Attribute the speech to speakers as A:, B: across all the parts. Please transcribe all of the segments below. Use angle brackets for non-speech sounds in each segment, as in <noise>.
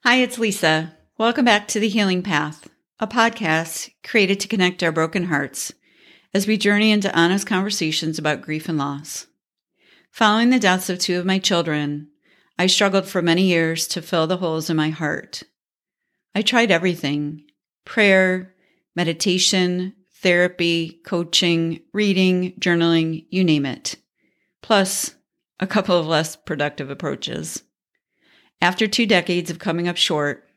A: Hi, it's Lisa. Welcome back to The Healing Path, a podcast created to connect our broken hearts as we journey into honest conversations about grief and loss. Following the deaths of two of my children, I struggled for many years to fill the holes in my heart. I tried everything prayer, meditation, therapy, coaching, reading, journaling, you name it. Plus, a couple of less productive approaches. After two decades of coming up short,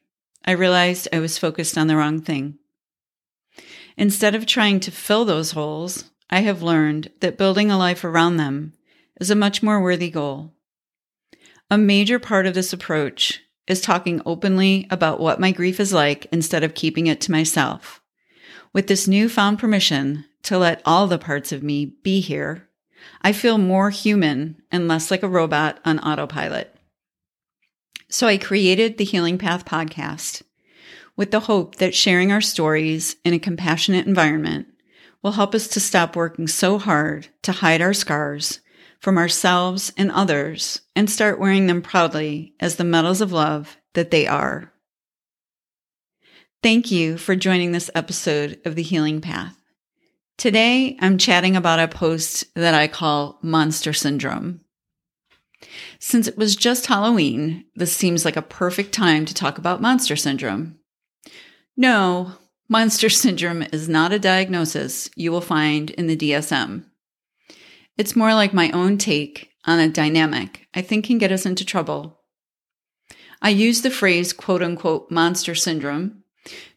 A: I realized I was focused on the wrong thing. Instead of trying to fill those holes, I have learned that building a life around them is a much more worthy goal. A major part of this approach is talking openly about what my grief is like instead of keeping it to myself. With this newfound permission to let all the parts of me be here, I feel more human and less like a robot on autopilot. So I created the Healing Path podcast with the hope that sharing our stories in a compassionate environment will help us to stop working so hard to hide our scars from ourselves and others and start wearing them proudly as the medals of love that they are. Thank you for joining this episode of The Healing Path. Today, I'm chatting about a post that I call Monster Syndrome. Since it was just Halloween, this seems like a perfect time to talk about monster syndrome. No, monster <laughs> syndrome is not a diagnosis you will find in the DSM. It's more like my own take on a dynamic I think can get us into trouble. I use the phrase quote unquote monster syndrome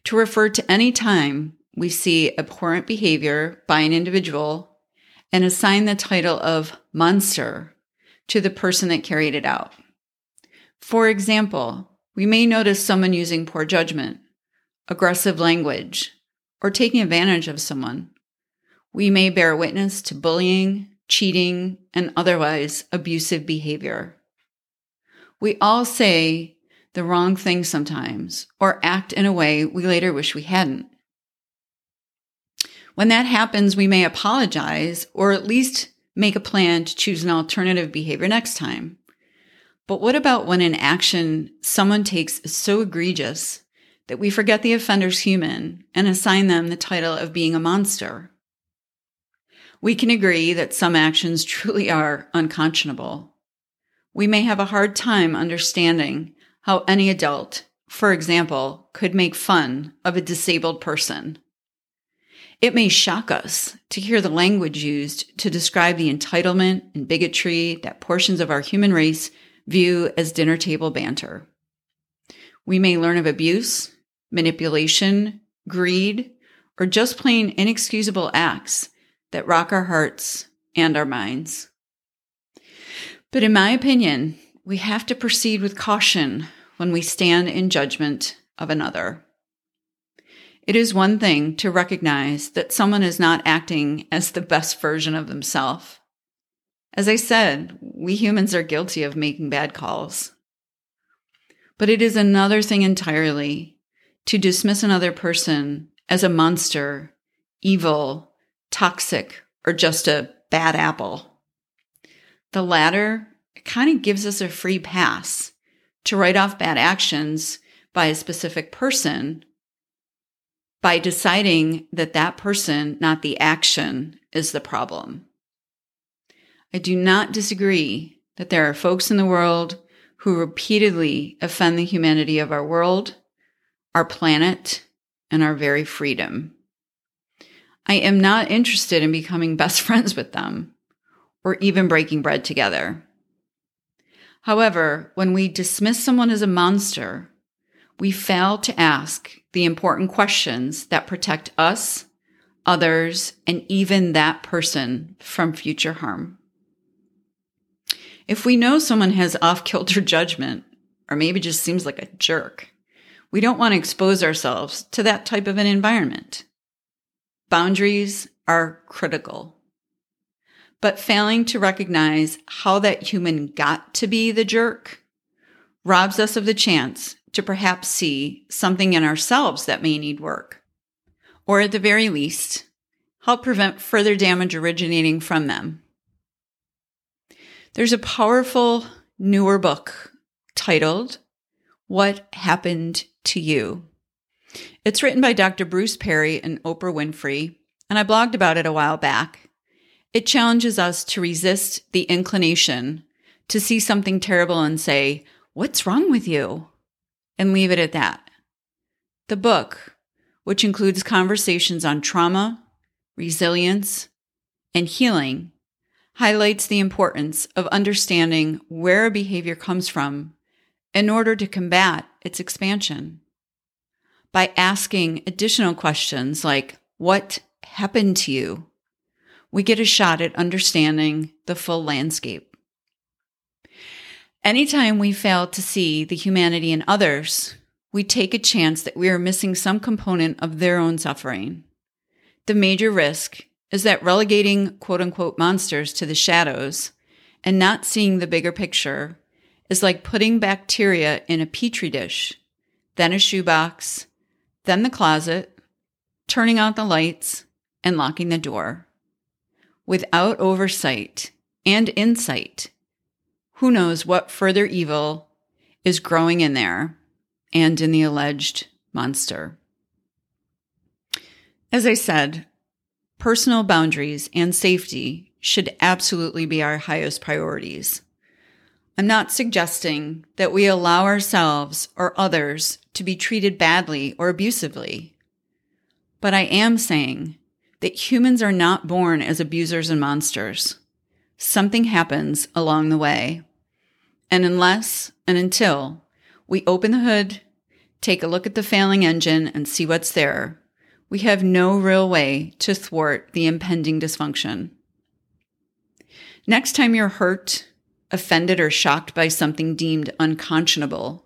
A: to refer to any time we see abhorrent behavior by an individual and assign the title of monster to the person that carried it out. For example, we may notice someone using poor judgment, aggressive language, or taking advantage of someone. We may bear witness to bullying, cheating, and otherwise abusive behavior. We all say the wrong thing sometimes or act in a way we later wish we hadn't. When that happens, we may apologize or at least make a plan to choose an alternative behavior next time. But what about when an action someone takes is so egregious that we forget the offender's human and assign them the title of being a monster? We can agree that some actions truly are unconscionable. We may have a hard time understanding how any adult, for example, could make fun of a disabled person it may shock us to hear the language used to describe the entitlement and bigotry that portions of our human race view as dinner table banter. We may learn of abuse, manipulation, greed, or just plain inexcusable acts that rock our hearts and our minds. But in my opinion, we have to proceed with caution when we stand in judgment of another. It is one thing to recognize that someone is not acting as the best version of themselves. As I said, we humans are guilty of making bad calls. But it is another thing entirely to dismiss another person as a monster, evil, toxic, or just a bad apple. The latter kind of gives us a free pass to write off bad actions by a specific person by deciding that that person, not the action, is the problem. I do not disagree that there are folks in the world who repeatedly offend the humanity of our world, our planet, and our very freedom. I am not interested in becoming best <laughs> friends with them or even breaking bread together. However, when we dismiss someone as a monster, we fail to ask the important questions that protect us, others, and even that person from future harm. If we know someone has off kilter <laughs> judgment, or maybe just seems like a jerk, we don't want to expose ourselves to that type of an environment. Boundaries are critical. But failing to recognize how that human got to be the jerk robs us of the chance to perhaps see something in ourselves that may need work, or at the very least, help prevent further damage originating from them. There's a powerful newer book titled What Happened to You? It's written by Dr. Bruce Perry and Oprah Winfrey, and I blogged about it a while back. It challenges us to resist the inclination to see something terrible and say, What's wrong with you? and leave it at that. The book, which includes conversations on trauma, resilience, and healing, highlights the importance of understanding where a behavior comes from in order to combat its expansion. By asking additional questions like, What happened to you? we get a shot at understanding the full landscape. Anytime we fail to see the humanity in others, we take a chance that we are missing some component of their own suffering. The major risk is that relegating quote unquote monsters to the shadows and not seeing the bigger picture is like putting bacteria in a petri dish, then a shoebox, then the closet, turning out the lights, and locking the door. Without oversight and insight, who knows what further evil is growing in there and in the alleged monster. As I said, personal boundaries and safety should absolutely be our highest priorities. I'm not suggesting that we allow ourselves or others to be treated badly or abusively, but I am saying that humans are not born as abusers and monsters. Something happens along the way. And unless and until we open the hood, take a look at the failing engine, and see what's there, we have no real way to thwart the impending dysfunction. Next time you're hurt, offended, or shocked by something deemed unconscionable,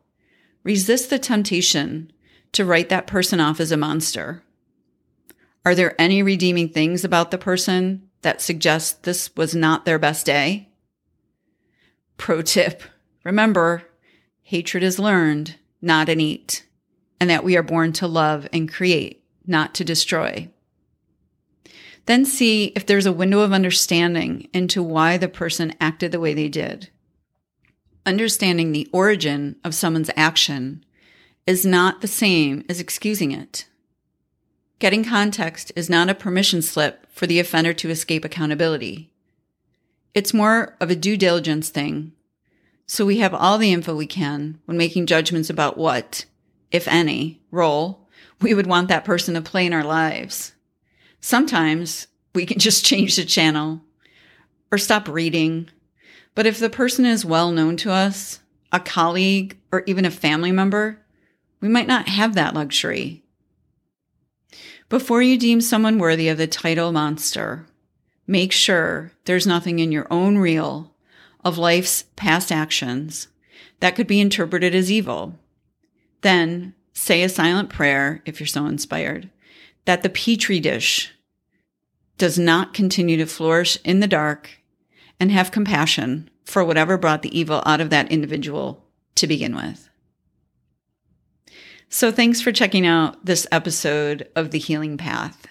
A: resist the temptation to write that person off as a monster. Are there any redeeming things about the person that suggest this was not their best day? Pro tip Remember, hatred is learned, not innate, and that we are born to love and create, not to destroy. Then see if there's a window of understanding into why the person acted the way they did. Understanding the origin of someone's action is not the same as excusing it. Getting context is not a permission slip for the offender to escape accountability. It's more of a due diligence thing so we have all the info we can when making judgments about what, if any, role we would want that person to play in our lives. Sometimes we can <laughs> just change the channel or stop reading. But if the person is well known to us, a colleague, or even a family member, we might not have that luxury. Before you deem someone worthy of the title monster, make sure there's nothing in your own real of life's past actions that could be interpreted as evil. Then say a silent prayer, if you're so inspired, that the petri dish does not continue to flourish in the dark and have compassion for whatever brought the evil out of that individual to begin with. So, thanks for checking out this episode of The Healing Path.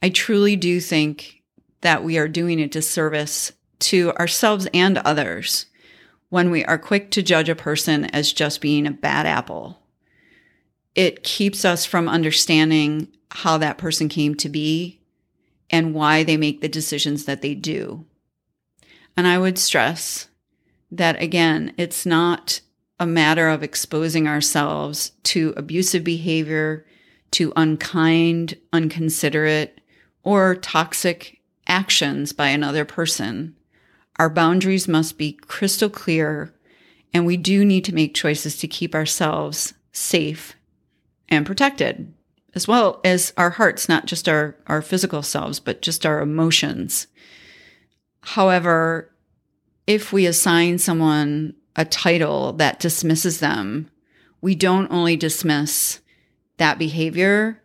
A: I truly do think that we are doing a disservice to ourselves and others when we are quick to judge a person as just being a bad apple. It keeps us from understanding how that person came to be and why they make the decisions that they do. And I would stress that again, it's not a matter of exposing ourselves to abusive behavior, to unkind, unconsiderate, or toxic actions by another person. Our boundaries must be crystal clear, and we do need to make choices to keep ourselves safe and protected, as well as our hearts, not just our, our physical selves, but just our emotions. However, if we assign someone a title that dismisses them, we don't only dismiss that behavior,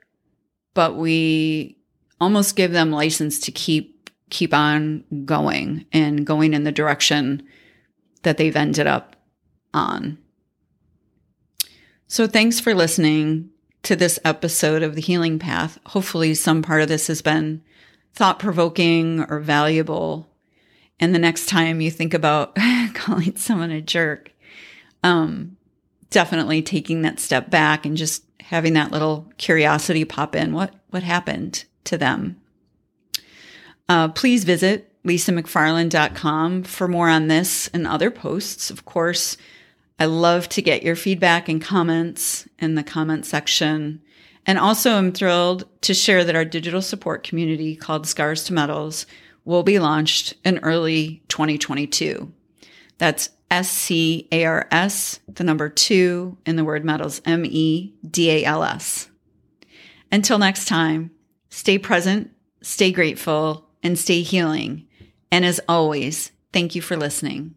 A: but we almost give them license to keep keep on going and going in the direction that they've ended up on. So, thanks for listening to this episode of The Healing Path. Hopefully, some part of this has been thought provoking or valuable. And the next time you think about <laughs> calling someone a jerk, um, definitely taking that step back and just having that little curiosity pop in. What what happened to them? Uh, please visit lisamcfarland.com for more on this and other posts. Of course, I love to get your feedback and comments in the comment section. And also, I'm thrilled to share that our digital support community called Scars to Medals will be launched in early 2022. That's S C A R S, the number two in the word medals, M E D A L S. Until next time, stay present, stay grateful, and stay healing. And as always, thank you for listening.